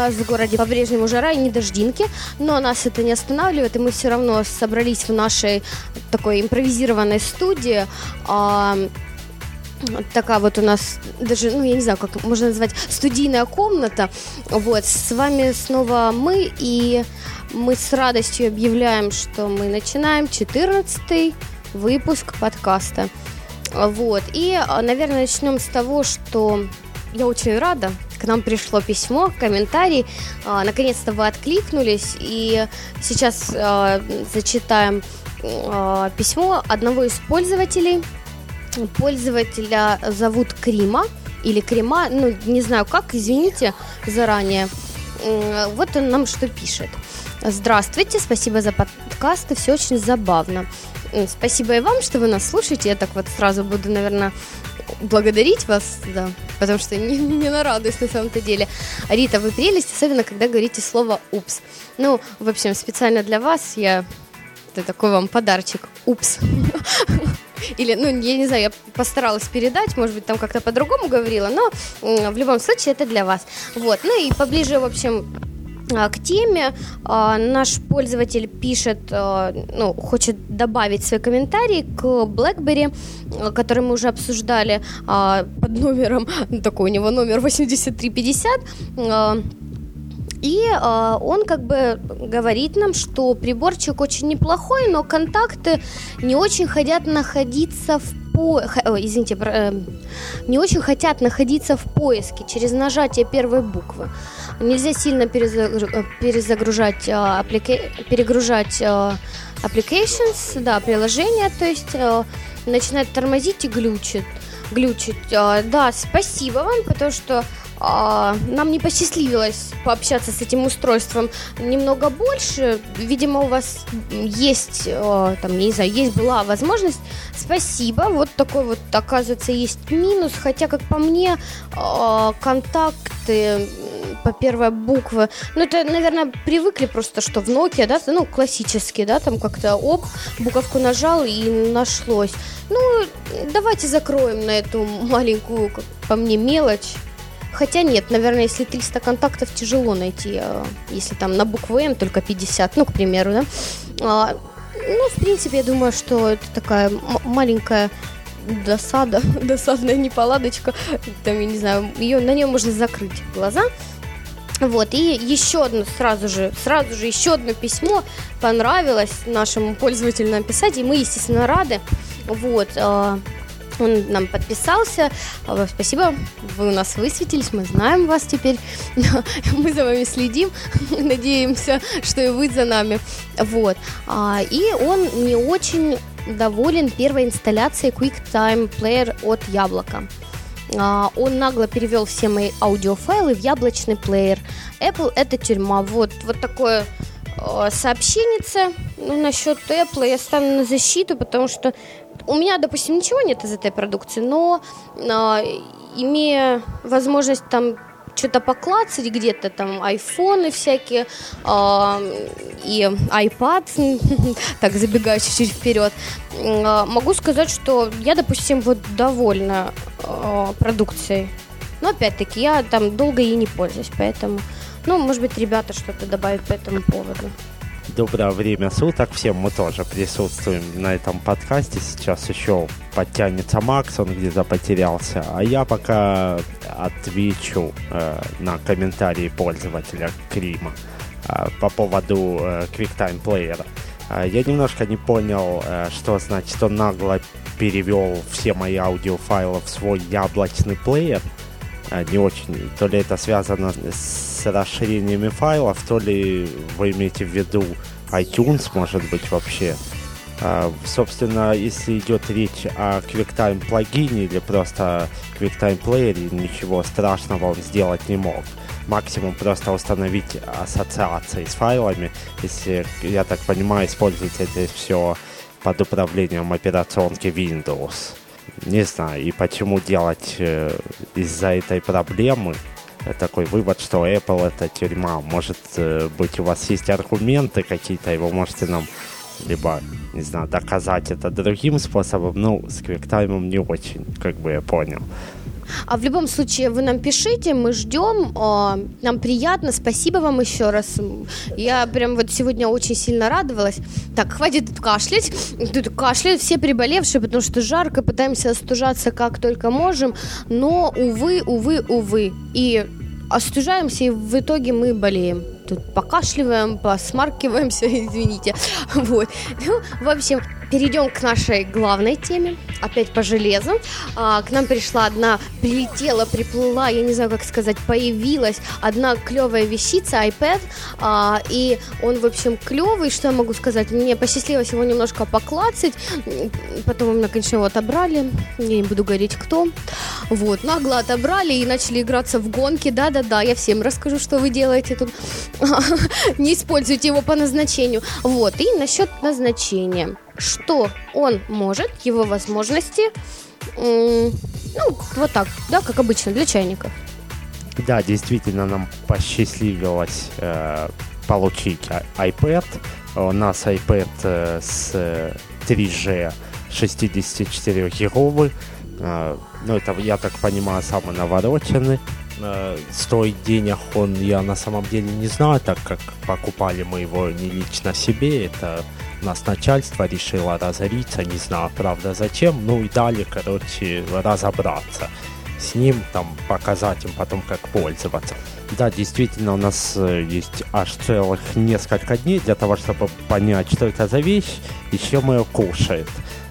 нас в городе по-прежнему жара и не дождинки, но нас это не останавливает, и мы все равно собрались в нашей такой импровизированной студии. А, такая вот у нас даже, ну, я не знаю, как можно назвать, студийная комната. Вот, с вами снова мы, и мы с радостью объявляем, что мы начинаем 14 выпуск подкаста. Вот, и, наверное, начнем с того, что я очень рада, к нам пришло письмо, комментарий. А, наконец-то вы откликнулись, и сейчас а, зачитаем а, письмо одного из пользователей – Пользователя зовут Крима или Крема, ну, не знаю как, извините заранее. Вот он нам что пишет. Здравствуйте, спасибо за подкасты, все очень забавно. Спасибо и вам, что вы нас слушаете. Я так вот сразу буду, наверное, благодарить вас, да, потому что не, не на радость на самом-то деле. Рита, вы прелесть, особенно когда говорите слово «упс». Ну, в общем, специально для вас я... Это такой вам подарочек. «Упс». Или, ну, я не знаю, я постаралась передать, может быть, там как-то по-другому говорила, но в любом случае это для вас. Вот, ну и поближе, в общем, к теме а, наш пользователь пишет, а, ну, хочет добавить свой комментарий к BlackBerry, который мы уже обсуждали под номером, такой у него номер 8350. И э, он как бы говорит нам, что приборчик очень неплохой, но контакты не очень хотят находиться в по... Ой, извините, э, не очень хотят находиться в поиске через нажатие первой буквы. Нельзя сильно перезагружать, э, перегружать э, applications, да, приложения, то есть э, начинает тормозить и глючит. глючить. Э, да, спасибо вам, потому что нам не посчастливилось пообщаться с этим устройством немного больше. Видимо, у вас есть, там, не знаю, есть была возможность. Спасибо. Вот такой вот, оказывается, есть минус. Хотя, как по мне, контакты по первой буквы. Ну, это, наверное, привыкли просто, что в Nokia, да, ну, классические, да, там как-то оп, буковку нажал и нашлось. Ну, давайте закроем на эту маленькую, как по мне, мелочь. Хотя нет, наверное, если 300 контактов тяжело найти, а, если там на букву М только 50, ну, к примеру, да. А, ну, в принципе, я думаю, что это такая маленькая досада, досадная неполадочка, там, я не знаю, ее, на нее можно закрыть глаза. Вот, и еще одно сразу же, сразу же еще одно письмо понравилось нашему пользователю написать, и мы, естественно, рады. Вот, а, он нам подписался. А, спасибо, вы у нас высветились, мы знаем вас теперь. Мы за вами следим, надеемся, что и вы за нами. Вот. А, и он не очень доволен первой инсталляцией QuickTime Player от Яблока. А, он нагло перевел все мои аудиофайлы в яблочный плеер. Apple это тюрьма. Вот, вот такое сообщение ну, насчет Apple я стану на защиту, потому что у меня, допустим, ничего нет из этой продукции, но э, имея возможность там что-то поклацать где-то, там айфоны всякие э, и iPad, так забегаю чуть-чуть вперед, э, могу сказать, что я, допустим, вот довольна э, продукцией. Но опять-таки я там долго ей не пользуюсь, поэтому, ну, может быть, ребята что-то добавят по этому поводу доброе время суток. Всем мы тоже присутствуем на этом подкасте. Сейчас еще подтянется Макс, он где-то потерялся. А я пока отвечу э, на комментарии пользователя Крима э, по поводу э, QuickTime Player. Э, я немножко не понял, э, что значит он нагло перевел все мои аудиофайлы в свой яблочный плеер. Э, не очень. То ли это связано с расширениями файлов, то ли вы имеете в виду iTunes, может быть, вообще. Uh, собственно, если идет речь о QuickTime плагине или просто QuickTime плеере, ничего страшного он сделать не мог. Максимум просто установить ассоциации с файлами, если, я так понимаю, используется это все под управлением операционки Windows не знаю, и почему делать э, из-за этой проблемы такой вывод, что Apple это тюрьма. Может э, быть, у вас есть аргументы какие-то, и вы можете нам либо, не знаю, доказать это другим способом. Ну, с QuickTime не очень, как бы я понял. А в любом случае вы нам пишите, мы ждем, а, нам приятно, спасибо вам еще раз. Я прям вот сегодня очень сильно радовалась. Так, хватит тут кашлять. Тут кашляют все приболевшие, потому что жарко, пытаемся остужаться как только можем, но, увы, увы, увы. И остужаемся, и в итоге мы болеем. Тут покашливаем, посмаркиваемся, извините. Вот. Ну, в общем, перейдем к нашей главной теме. Опять по железу. А, к нам пришла одна, прилетела, приплыла, я не знаю, как сказать, появилась одна клевая вещица, iPad. А, и он, в общем, клевый. Что я могу сказать? Мне посчастливилось его немножко поклацать. Потом у меня, конечно, его отобрали. Я не буду говорить, кто. Вот, нагло отобрали и начали играться в гонки. Да-да-да, я всем расскажу, что вы делаете тут. Не используйте его по назначению. Вот, и насчет назначения что он может, его возможности, ну, вот так, да, как обычно, для чайников. Да, действительно, нам посчастливилось э, получить iPad. У нас iPad э, с 3G 64-гиговый. Э, ну, это, я так понимаю, самый навороченный. Э, стоит денег он, я на самом деле не знаю, так как покупали мы его не лично себе. Это нас начальство решило разориться, не знаю, правда, зачем, ну и дали, короче, разобраться с ним, там, показать им потом, как пользоваться. Да, действительно, у нас э, есть аж целых несколько дней для того, чтобы понять, что это за вещь и чем ее кушает.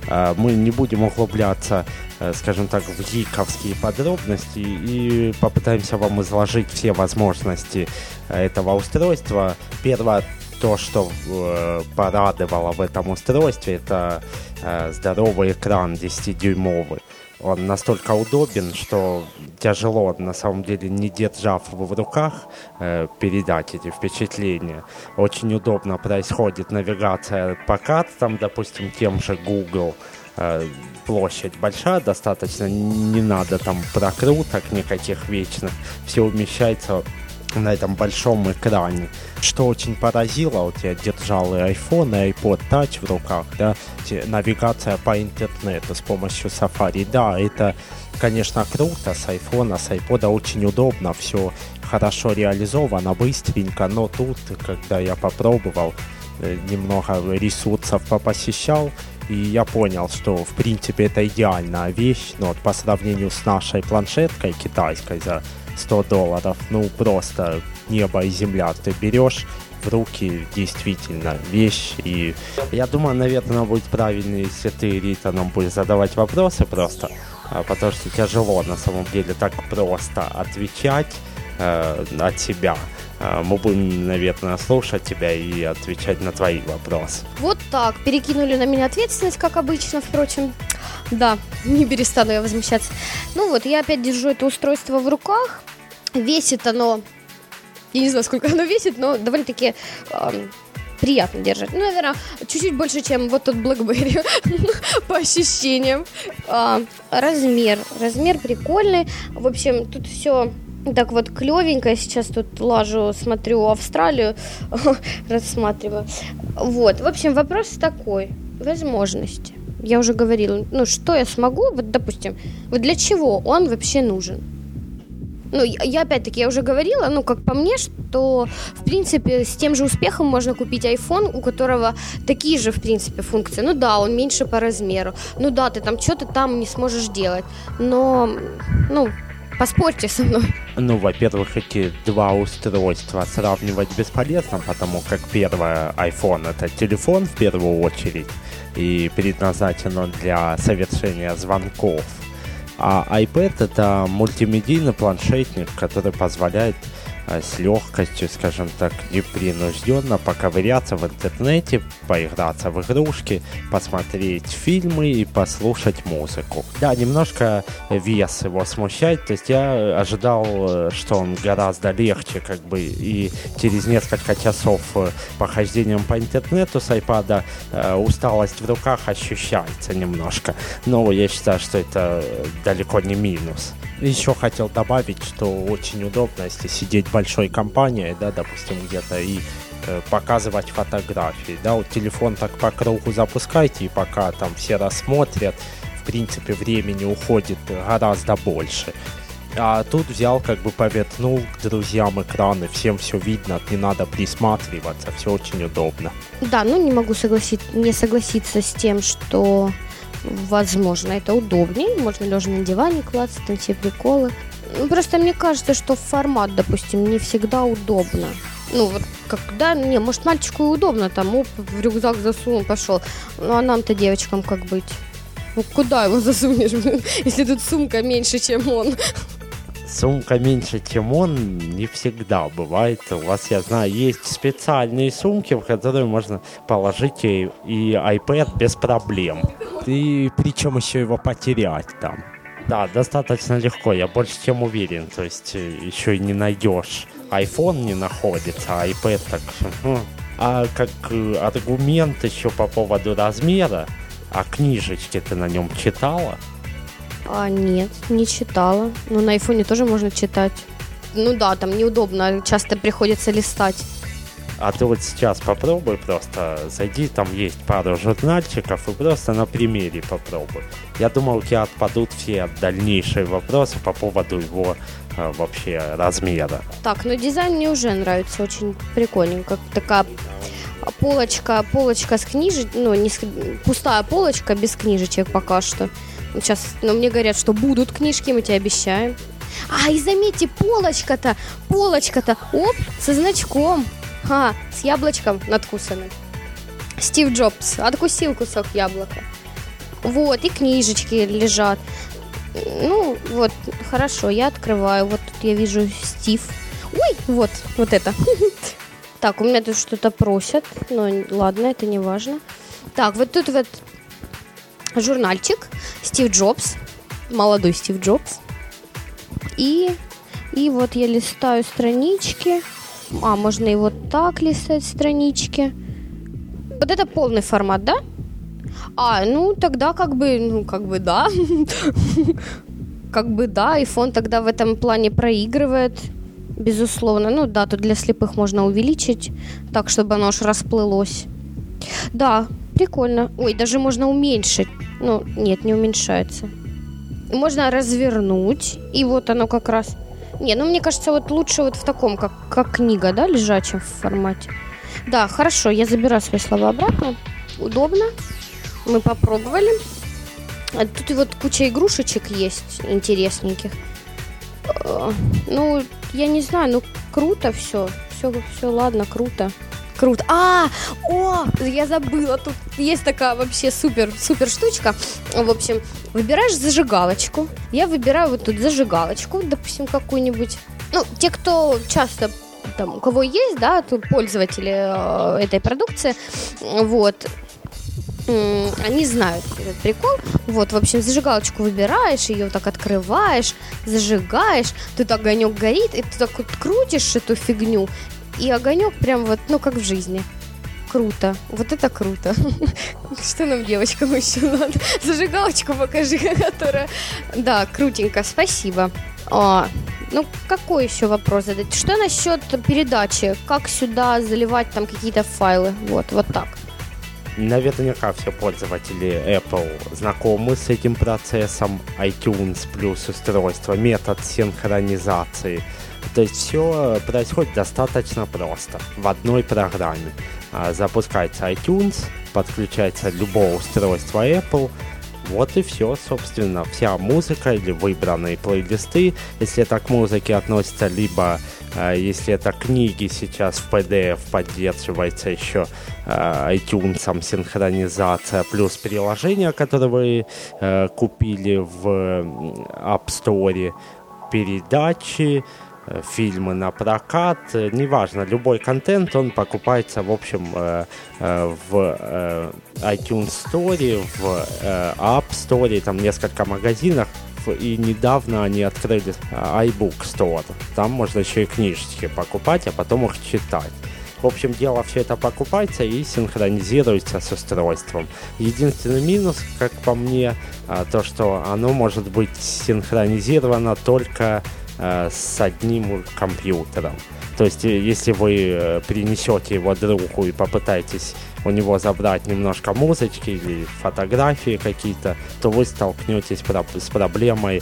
Э, мы не будем углубляться, э, скажем так, в гиковские подробности и попытаемся вам изложить все возможности этого устройства. Первое, то, что э, порадовало в этом устройстве, это э, здоровый экран 10-дюймовый. Он настолько удобен, что тяжело, на самом деле, не держав его в руках, э, передать эти впечатления. Очень удобно происходит навигация по картам, допустим, тем же Google. Э, площадь большая достаточно, не надо там прокруток никаких вечных. Все умещается на этом большом экране. Что очень поразило, вот я держал и iPhone, и iPod Touch в руках, да, навигация по интернету с помощью Safari, да, это, конечно, круто с iPhone, с iPod очень удобно, все хорошо реализовано, быстренько, но тут, когда я попробовал, э, немного ресурсов попосещал, и я понял, что в принципе это идеальная вещь, но вот по сравнению с нашей планшеткой китайской за 100 долларов, ну просто небо и земля. Ты берешь в руки действительно вещь. И я думаю, наверное, будет правильно, если ты, Рита, нам будешь задавать вопросы просто, а, потому что тяжело на самом деле так просто отвечать э, от себя. А, мы будем, наверное, слушать тебя и отвечать на твои вопросы. Вот так. Перекинули на меня ответственность, как обычно, впрочем. Да, не перестану я возмущаться. Ну вот, я опять держу это устройство в руках. Весит оно, я не знаю, сколько оно весит, но довольно-таки э, приятно держать. Ну, наверное, чуть-чуть больше, чем вот тот BlackBerry по ощущениям. Э, размер. Размер прикольный. В общем, тут все так вот клевенько. Сейчас тут лажу, смотрю Австралию, рассматриваю. Вот. В общем, вопрос такой. Возможности я уже говорила, ну что я смогу, вот допустим, вот для чего он вообще нужен? Ну, я опять-таки, я уже говорила, ну, как по мне, что, в принципе, с тем же успехом можно купить iPhone, у которого такие же, в принципе, функции. Ну да, он меньше по размеру. Ну да, ты там что-то там не сможешь делать. Но, ну, Поспорьте со мной. Ну, во-первых, эти два устройства сравнивать бесполезно, потому как первое iPhone это телефон в первую очередь и предназначен он для совершения звонков. А iPad это мультимедийный планшетник, который позволяет с легкостью, скажем так, непринужденно поковыряться в интернете, поиграться в игрушки, посмотреть фильмы и послушать музыку. Да, немножко вес его смущает, то есть я ожидал, э, что он гораздо легче, как бы, и через несколько часов э, похождением по интернету с iPad усталость в руках ощущается немножко. Но я считаю, что это далеко не минус. Еще хотел добавить, что очень удобно, если сидеть большой компанией, да, допустим, где-то и э, показывать фотографии, да, вот телефон так по кругу запускайте, и пока там все рассмотрят, в принципе, времени уходит гораздо больше. А тут взял, как бы повернул к друзьям экраны, всем все видно, не надо присматриваться, все очень удобно. Да, ну не могу согласить, не согласиться с тем, что возможно это удобнее, можно лежа на диване класть, там все приколы. Ну, просто мне кажется, что формат, допустим, не всегда удобно. Ну, вот когда, не, может, мальчику и удобно, там, оп, в рюкзак засунул, пошел. Ну, а нам-то, девочкам, как быть? Ну, куда его засунешь, если тут сумка меньше, чем он? Сумка меньше, чем он, не всегда бывает. У вас, я знаю, есть специальные сумки, в которые можно положить и, и iPad без проблем. И причем еще его потерять там. Да, достаточно легко, я больше чем уверен. То есть э, еще и не найдешь. iPhone не находится, а iPad так... А как э, аргумент еще по поводу размера, а книжечки ты на нем читала? А, нет, не читала. Но на айфоне тоже можно читать. Ну да, там неудобно, часто приходится листать. А ты вот сейчас попробуй просто, зайди, там есть пару журнальчиков и просто на примере попробуй. Я думаю, у тебя отпадут все дальнейшие вопросы по поводу его э, вообще размера. Так, ну дизайн мне уже нравится, очень прикольненько. Такая полочка, полочка с книжечкой, ну, не с, пустая полочка без книжечек пока что. Сейчас, но мне говорят, что будут книжки, мы тебе обещаем. А, и заметьте, полочка-то, полочка-то, оп, со значком. А, с яблочком надкусанным. Стив Джобс откусил кусок яблока. Вот, и книжечки лежат. Ну, вот, хорошо, я открываю. Вот тут я вижу Стив. Ой, вот, вот это. Так, у меня тут что-то просят. Но ладно, это не важно. Так, вот тут вот журнальчик. Стив Джобс. Молодой Стив Джобс. И, и вот я листаю странички. А, можно и вот так листать странички. Вот это полный формат, да? А, ну тогда как бы, ну как бы да. Как бы да, iPhone тогда в этом плане проигрывает, безусловно. Ну да, тут для слепых можно увеличить, так, чтобы оно аж расплылось. Да, прикольно. Ой, даже можно уменьшить. Ну, нет, не уменьшается. Можно развернуть, и вот оно как раз не, ну мне кажется, вот лучше вот в таком, как, как книга, да, лежачем формате. Да, хорошо, я забираю свои слова обратно. Удобно. Мы попробовали. А тут вот куча игрушечек есть интересненьких. Э, ну, я не знаю, ну круто все. Все, все, ладно, круто. Круто. А, о, я забыла, тут есть такая вообще супер, супер штучка. В общем, выбираешь зажигалочку. Я выбираю вот тут зажигалочку, допустим, какую-нибудь. Ну, те, кто часто там, у кого есть, да, тут пользователи э, этой продукции, вот, они знают этот прикол. Вот, в общем, зажигалочку выбираешь, ее так открываешь, зажигаешь, тут огонек горит, и ты так вот крутишь эту фигню, и огонек прям вот, ну, как в жизни. Круто. Вот это круто. Что нам, девочкам, еще надо? Зажигалочку покажи, которая... Да, крутенько, спасибо. А, ну, какой еще вопрос задать? Что насчет передачи? Как сюда заливать там какие-то файлы? Вот, вот так. Наверняка все пользователи Apple знакомы с этим процессом iTunes плюс устройство, метод синхронизации – то есть все происходит достаточно просто. В одной программе. А, запускается iTunes, подключается любое устройство Apple, вот и все, собственно, вся музыка или выбранные плейлисты, если это к музыке относится, либо э, если это книги сейчас в PDF поддерживается еще э, iTunes синхронизация, плюс приложение, которое вы э, купили в App Store, передачи, фильмы на прокат, э, неважно, любой контент, он покупается, в общем, э, в iTunes Store, в App Store, там несколько магазинов, и недавно они открыли iBook Store. Там можно еще и книжечки покупать, а потом их читать. В общем, дело все это покупается и синхронизируется с устройством. Единственный минус, как по мне, то, что оно может быть синхронизировано только Э, с одним компьютером. То есть, э, если вы э, принесете его другу и попытаетесь у него забрать немножко музычки или фотографии какие-то, то вы столкнетесь с проблемой,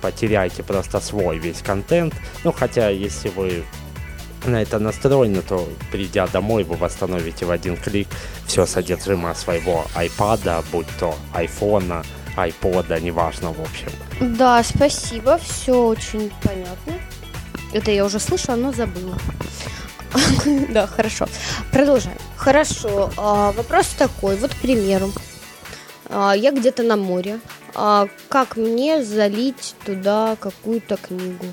потеряете просто свой весь контент. Ну, хотя, если вы на это настроены, то придя домой, вы восстановите в один клик все содержимое своего iPad, будь то айфона, айпода, неважно, в общем. Да, спасибо, все очень понятно. Это я уже слышала, но забыла. Да, хорошо. Продолжаем. Хорошо. А, вопрос такой. Вот, к примеру, а, я где-то на море. А, как мне залить туда какую-то книгу?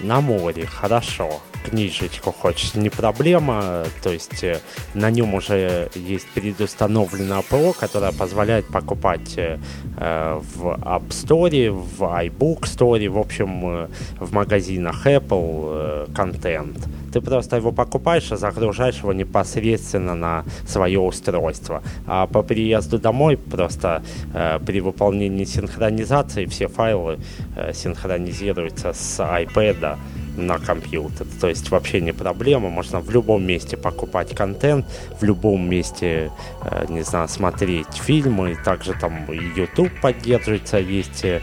На море, хорошо книжечку хочешь, не проблема. То есть э, на нем уже есть предустановленная ПО, которая позволяет покупать э, в App Store, в iBook Store, в общем, э, в магазинах Apple контент. Ты просто его покупаешь и загружаешь его непосредственно на свое устройство. А по приезду домой просто э, при выполнении синхронизации все файлы э, синхронизируются с iPad на компьютер. То есть вообще не проблема, можно в любом месте покупать контент, в любом месте, э, не знаю, смотреть фильмы, также там YouTube поддерживается, есть э,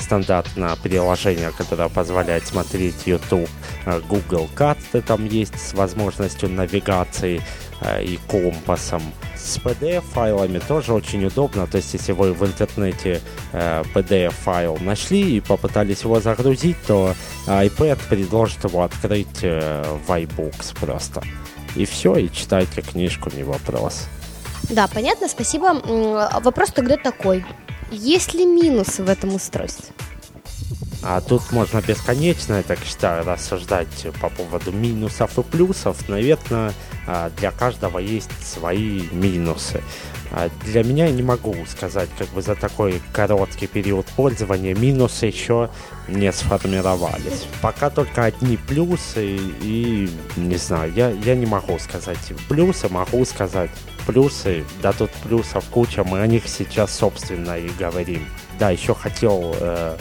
стандартное приложение, которое позволяет смотреть YouTube, э, Google Cat там есть с возможностью навигации и компасом с PDF-файлами тоже очень удобно. То есть, если вы в интернете э, PDF-файл нашли и попытались его загрузить, то iPad предложит его открыть э, в iBooks просто. И все, и читайте книжку, не вопрос. Да, понятно, спасибо. Вопрос тогда такой. Есть ли минусы в этом устройстве? А тут можно бесконечно, я так считаю, рассуждать по поводу минусов и плюсов. Наверное, а, для каждого есть свои минусы. А для меня я не могу сказать, как бы за такой короткий период пользования минусы еще не сформировались. Пока только одни плюсы и, не знаю, я, я не могу сказать плюсы, могу сказать плюсы, да тут плюсов куча, мы о них сейчас собственно и говорим. Да, еще хотел э,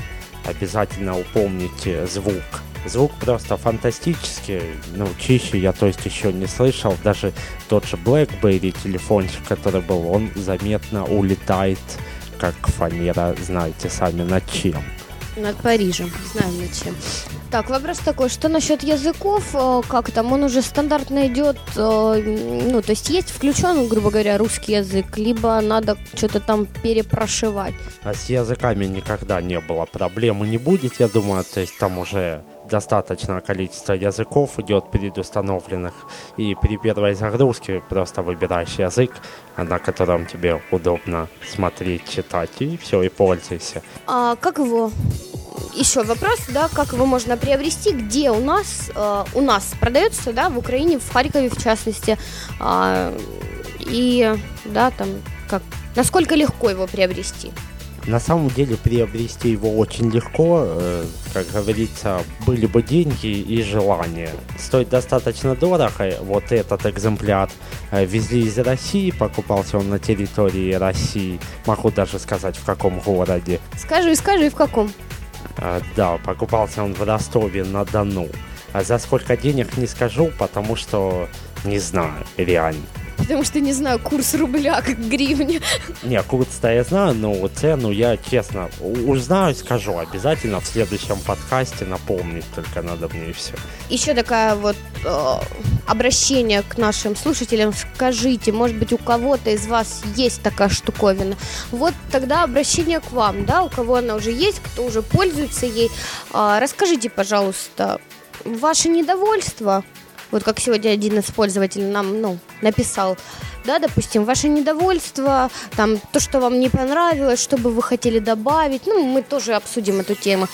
обязательно упомнить звук. Звук просто фантастический, ну, чище я, то есть, еще не слышал. Даже тот же BlackBerry телефончик, который был, он заметно улетает, как фанера, знаете сами, над чем. Над Парижем, знаем над чем. Так, вопрос такой, что насчет языков, э, как там, он уже стандартно идет, э, ну, то есть есть включен, грубо говоря, русский язык, либо надо что-то там перепрошивать? А с языками никогда не было проблем и не будет, я думаю, то есть там уже достаточное количество языков идет предустановленных, и при первой загрузке просто выбираешь язык, на котором тебе удобно смотреть, читать, и все, и пользуйся. А как его? Еще вопрос, да, как его можно приобрести, где у нас, э, у нас продается, да, в Украине, в Харькове в частности, э, и, да, там, как, насколько легко его приобрести? На самом деле приобрести его очень легко, э, как говорится, были бы деньги и желание. Стоит достаточно дорого, вот этот экземпляр э, везли из России, покупался он на территории России, могу даже сказать в каком городе. Скажи, скажи, в каком? Э, да, покупался он в Ростове на Дону. А за сколько денег не скажу, потому что не знаю, реально. Потому что не знаю курс рубля к гривне. Не, курс-то я знаю, но цену я, честно, узнаю, скажу обязательно в следующем подкасте напомнить, только надо мне и все. Еще такая вот э, обращение к нашим слушателям. Скажите, может быть, у кого-то из вас есть такая штуковина? Вот тогда обращение к вам, да, у кого она уже есть, кто уже пользуется ей. Э, расскажите, пожалуйста, ваше недовольство вот как сегодня один из пользователей нам, ну, написал, да, допустим, ваше недовольство, там, то, что вам не понравилось, что бы вы хотели добавить, ну, мы тоже обсудим эту тему.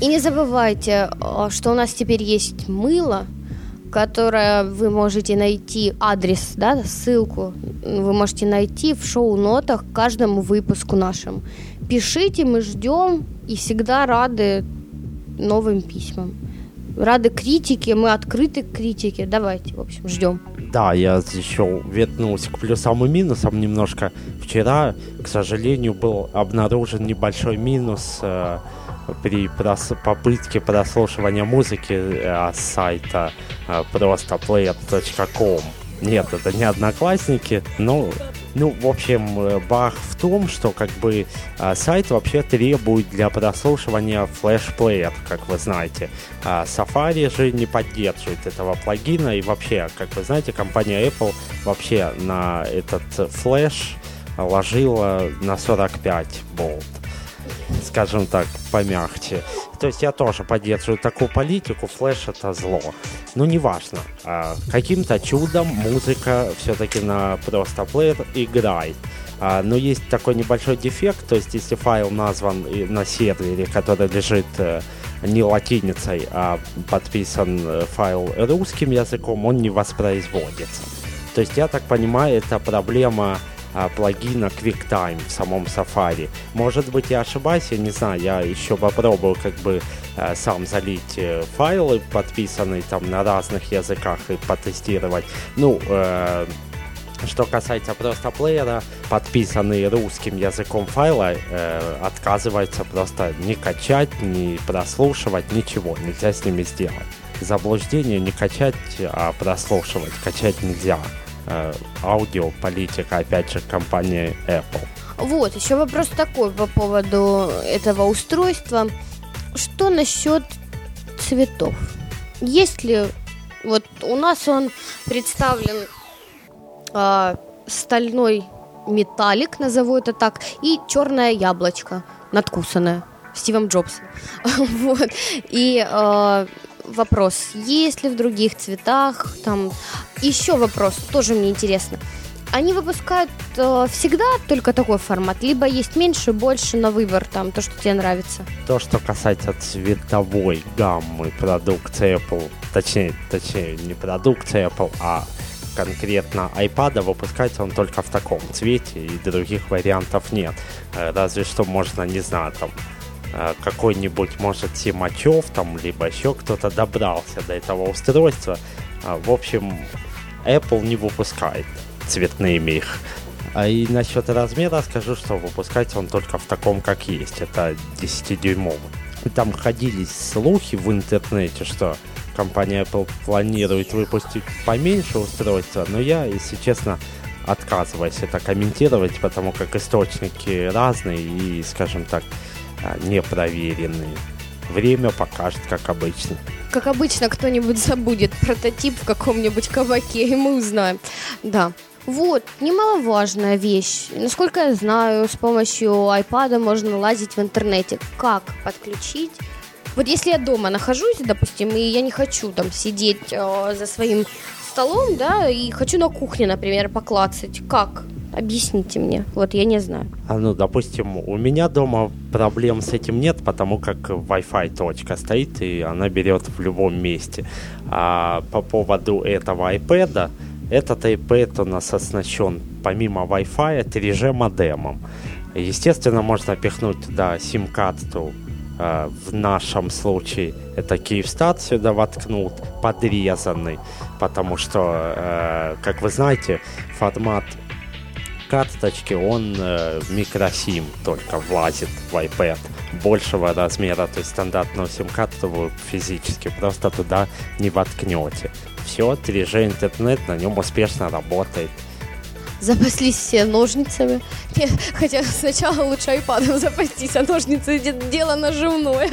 И не забывайте, а, что у нас теперь есть мыло, которое вы можете найти, адрес, да, ссылку вы можете найти в шоу-нотах к каждому выпуску нашему. Пишите, мы ждем и всегда рады новым письмам рады критике, мы открыты к критике. Давайте, в общем, ждем. Да, я еще вернулся к плюсам и минусам немножко. Вчера, к сожалению, был обнаружен небольшой минус э, при прос попытке прослушивания музыки э, с сайта э, просто player.com. Нет, это не одноклассники, но ну, в общем, э, баг в том, что как бы э, сайт вообще требует для прослушивания флешплеер, как вы знаете. А Safari же не поддерживает этого плагина, и вообще, как вы знаете, компания Apple вообще на этот флеш ложила на 45 болт скажем так, помягче. То есть я тоже поддерживаю такую политику, флеш это зло. Но неважно, а, каким-то чудом музыка все-таки на просто плеер играет. А, но есть такой небольшой дефект, то есть если файл назван на сервере, который лежит э, не латиницей, а подписан э, файл русским языком, он не воспроизводится. То есть я так понимаю, это проблема плагина QuickTime в самом Safari. Может быть, я ошибаюсь, я не знаю, я еще попробую как бы э, сам залить э, файлы, подписанные там на разных языках и потестировать. Ну, э, что касается просто плеера, подписанный русским языком файла э, отказывается просто не качать, не прослушивать, ничего нельзя с ними сделать. Заблуждение не качать, а прослушивать. Качать нельзя. Э, аудиополитика, опять же, компании Apple. Вот, еще вопрос такой по поводу этого устройства. Что насчет цветов? Есть ли... Вот у нас он представлен э, стальной металлик, назову это так, и черное яблочко надкусанное Стивом Джобсом. вот. И э, вопрос, есть ли в других цветах, там, еще вопрос, тоже мне интересно. Они выпускают э, всегда только такой формат, либо есть меньше, больше на выбор, там, то, что тебе нравится? То, что касается цветовой гаммы продукции Apple, точнее, точнее, не продукции Apple, а конкретно iPad выпускается он только в таком цвете, и других вариантов нет. Э, разве что можно, не знаю, там, какой-нибудь, может, Симачев там, либо еще кто-то добрался до этого устройства. А, в общем, Apple не выпускает цветными их. А и насчет размера скажу, что выпускается он только в таком, как есть. Это 10-дюймовый. Там ходили слухи в интернете, что компания Apple планирует выпустить поменьше устройства, но я, если честно, отказываюсь это комментировать, потому как источники разные и, скажем так, а, непроверенные. Время покажет, как обычно. Как обычно, кто-нибудь забудет прототип в каком-нибудь кабаке, и мы узнаем. Да. Вот, немаловажная вещь. Насколько я знаю, с помощью iPad можно лазить в интернете. Как подключить? Вот если я дома нахожусь, допустим, и я не хочу там сидеть э, за своим столом, да, и хочу на кухне, например, поклацать, как? Объясните мне, вот я не знаю. А ну, допустим, у меня дома проблем с этим нет, потому как Wi-Fi точка стоит, и она берет в любом месте. А по поводу этого iPad, этот iPad у нас оснащен помимо Wi-Fi 3G модемом. Естественно, можно пихнуть туда сим-карту э, в нашем случае это Киевстат сюда воткнут, подрезанный, потому что, э, как вы знаете, формат карточки, он э, микросим только влазит в iPad большего размера, то есть стандартную сим-карту вы физически просто туда не воткнете. Все, 3G интернет на нем успешно работает запаслись все ножницами. Хотя сначала лучше айпадом запастись, а ножницы дело наживное.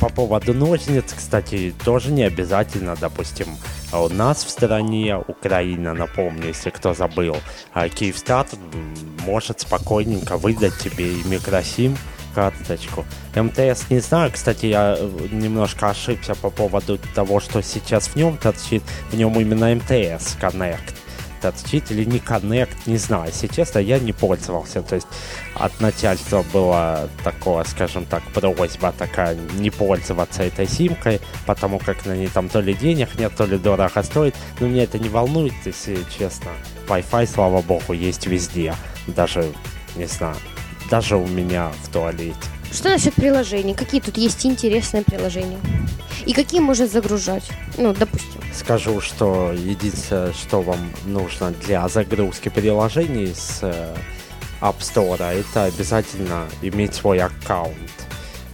По поводу ножниц, кстати, тоже не обязательно, допустим, у нас в стране, Украина, напомню, если кто забыл, а Киевстат может спокойненько выдать тебе и микросим, карточку. МТС не знаю, кстати, я э, немножко ошибся по поводу того, что сейчас в нем торчит. В нем именно МТС Connect торчит или не коннект, не знаю. Если честно, я не пользовался. То есть от начальства была такое, скажем так, просьба такая не пользоваться этой симкой, потому как на ней там то ли денег нет, то ли дорого стоит. Но меня это не волнует, если честно. Wi-Fi, слава богу, есть везде. Даже, не знаю, даже у меня в туалете. Что насчет приложений? Какие тут есть интересные приложения? И какие можно загружать? Ну, допустим. Скажу, что единственное, что вам нужно для загрузки приложений с э, App Store, это обязательно иметь свой аккаунт.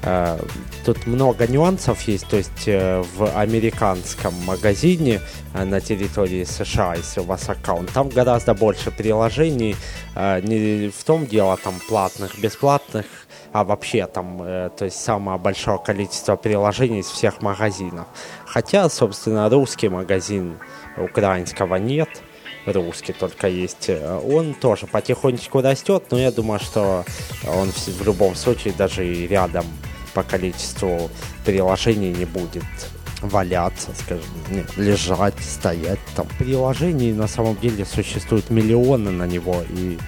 Э, тут много нюансов есть, то есть э, в американском магазине на территории США, если у вас аккаунт, там гораздо больше приложений. Не в том дело там платных, бесплатных, а вообще там, то есть самое большое количество приложений из всех магазинов. Хотя, собственно, русский магазин украинского нет – русский только есть. Он тоже потихонечку растет, но я думаю, что он в любом случае даже и рядом по количеству приложений не будет валяться, скажем, не, лежать, стоять там. Приложений на самом деле существует миллионы на него, и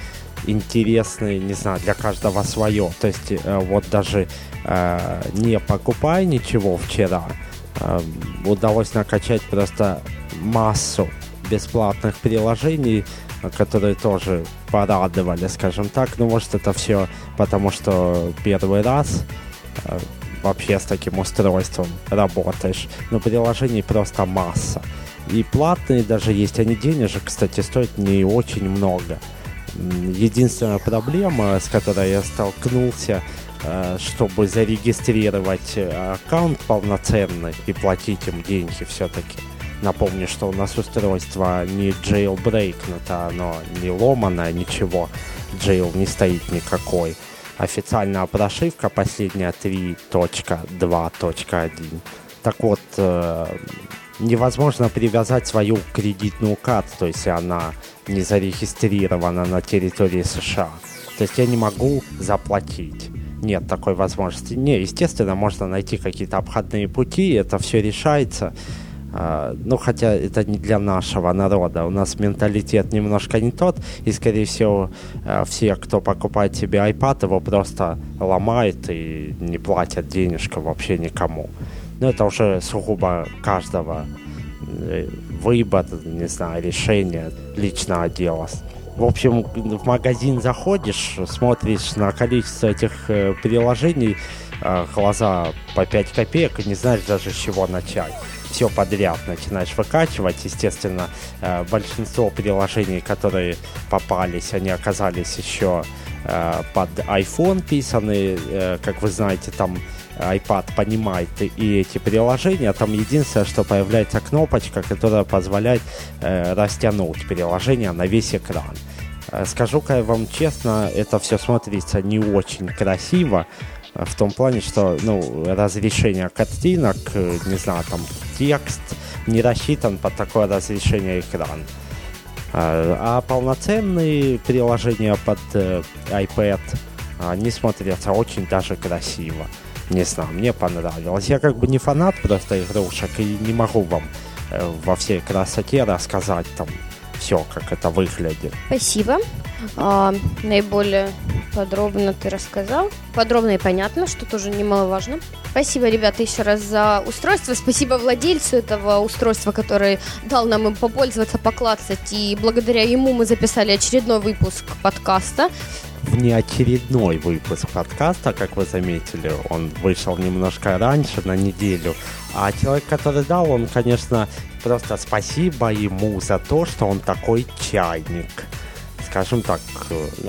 интересные, не знаю, для каждого свое. То есть э, вот даже э, не покупая ничего вчера, э, удалось накачать просто массу бесплатных приложений, которые тоже порадовали, скажем так. Ну, может, это все потому, что первый раз э, вообще с таким устройством работаешь. Но приложений просто масса. И платные даже есть, они денежек, кстати, стоят не очень много. Единственная проблема, с которой я столкнулся, э, чтобы зарегистрировать э, аккаунт полноценный и платить им деньги все-таки – Напомню, что у нас устройство не jailbreakнуто, оно не ломаное, ничего. Jail не стоит никакой. Официальная прошивка последняя 3.2.1. Так вот, э, невозможно привязать свою кредитную карту, то есть она не зарегистрирована на территории США. То есть я не могу заплатить. Нет такой возможности. Не, естественно, можно найти какие-то обходные пути, это все решается. А, ну, хотя это не для нашего народа. У нас менталитет немножко не тот. И, скорее всего, э, все, кто покупает себе iPad, его просто ломает и не платят денежку вообще никому. Но это уже сугубо каждого э, выбор, не знаю, решение личного дела. В общем, в магазин заходишь, смотришь на количество этих э, приложений, э, глаза по 5 копеек и не знаешь даже с чего начать все подряд начинаешь выкачивать. Естественно, э, большинство приложений, которые попались, они оказались еще под iPhone писаны. Как вы знаете, там iPad понимает и эти приложения. Там единственное, что появляется кнопочка, которая позволяет растянуть приложение на весь экран. Скажу-ка вам честно, это все смотрится не очень красиво в том плане, что ну, разрешение картинок, не знаю, там текст не рассчитан под такое разрешение экрана. А, полноценные приложения под э, iPad, они смотрятся очень даже красиво. Не знаю, мне понравилось. Я как бы не фанат просто игрушек и не могу вам э, во всей красоте рассказать там все, как это выглядит. Спасибо. А, наиболее подробно ты рассказал. Подробно и понятно, что тоже немаловажно. Спасибо, ребята, еще раз за устройство. Спасибо владельцу этого устройства, который дал нам им попользоваться, поклацать. И благодаря ему мы записали очередной выпуск подкаста. Внеочередной выпуск подкаста, как вы заметили, он вышел немножко раньше, на неделю. А человек, который дал, он, конечно, просто спасибо ему за то, что он такой чайник. Скажем так,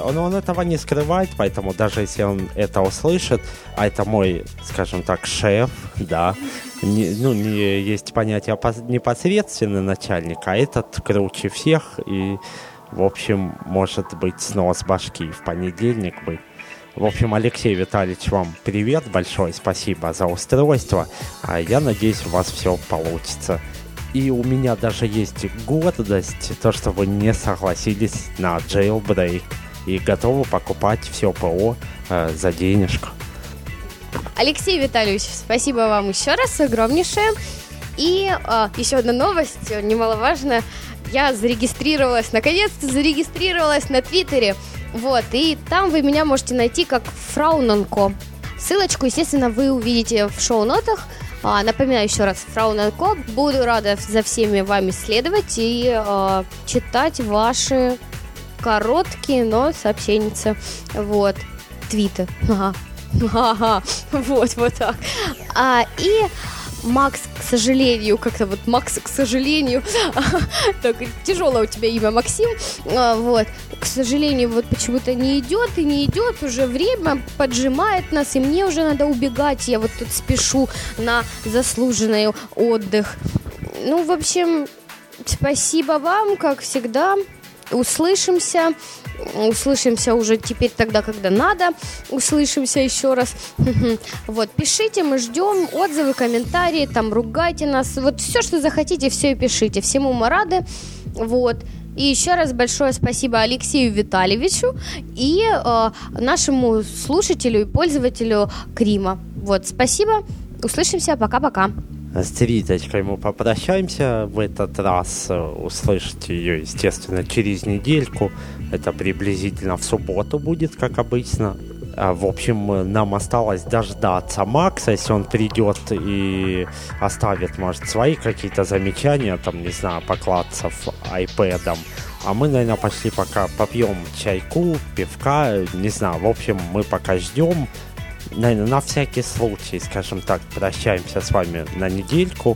он, он этого не скрывает, поэтому даже если он это услышит, а это мой, скажем так, шеф, да, не, ну, не, есть понятие непосредственный начальник, а этот круче всех, и, в общем, может быть снос башки в понедельник быть. В общем, Алексей Витальевич, вам привет большое, спасибо за устройство. А я надеюсь, у вас все получится. И у меня даже есть гордость, то, что вы не согласились на jailbreak и готовы покупать все ПО э, за денежку. Алексей Витальевич, спасибо вам еще раз огромнейшее. И э, еще одна новость, немаловажная. Я зарегистрировалась, наконец-то зарегистрировалась на Твиттере. Вот, и там вы меня можете найти как Фраунанко. Ссылочку, естественно, вы увидите в шоу-нотах. А, напоминаю еще раз, Фрауненко. Буду рада за всеми вами следовать и а, читать ваши короткие, но сообщения. Вот. Твиты. Ага. Ага. Вот, вот так. А, и Макс, к сожалению, как-то вот Макс, к сожалению, так тяжелое у тебя имя Максим, а, вот, к сожалению, вот почему-то не идет и не идет, уже время поджимает нас, и мне уже надо убегать, я вот тут спешу на заслуженный отдых. Ну, в общем, спасибо вам, как всегда, услышимся услышимся уже теперь тогда, когда надо, услышимся еще раз. Вот, пишите, мы ждем отзывы, комментарии, там, ругайте нас, вот все, что захотите, все и пишите. Всему мы рады, вот. И еще раз большое спасибо Алексею Витальевичу и э, нашему слушателю и пользователю Крима. Вот, спасибо, услышимся, пока-пока. С Риточкой мы попрощаемся в этот раз. Услышите ее, естественно, через недельку. Это приблизительно в субботу будет, как обычно. А, в общем, нам осталось дождаться Макса, если он придет и оставит, может, свои какие-то замечания, там, не знаю, поклаться в iPad. А мы, наверное, пошли пока попьем чайку, пивка, не знаю. В общем, мы пока ждем. Наверное, на всякий случай, скажем так, прощаемся с вами на недельку.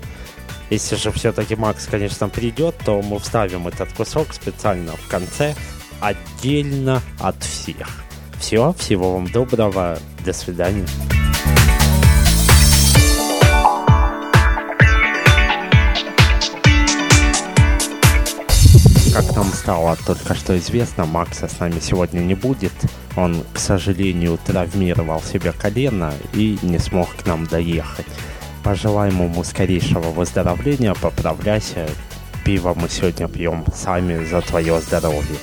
Если же все-таки Макс, конечно, придет, то мы вставим этот кусок специально в конце отдельно от всех. Все, всего вам доброго, до свидания. Стало только что известно, Макса с нами сегодня не будет. Он, к сожалению, травмировал себе колено и не смог к нам доехать. Пожелаем ему скорейшего выздоровления, поправляйся. Пиво мы сегодня пьем сами за твое здоровье.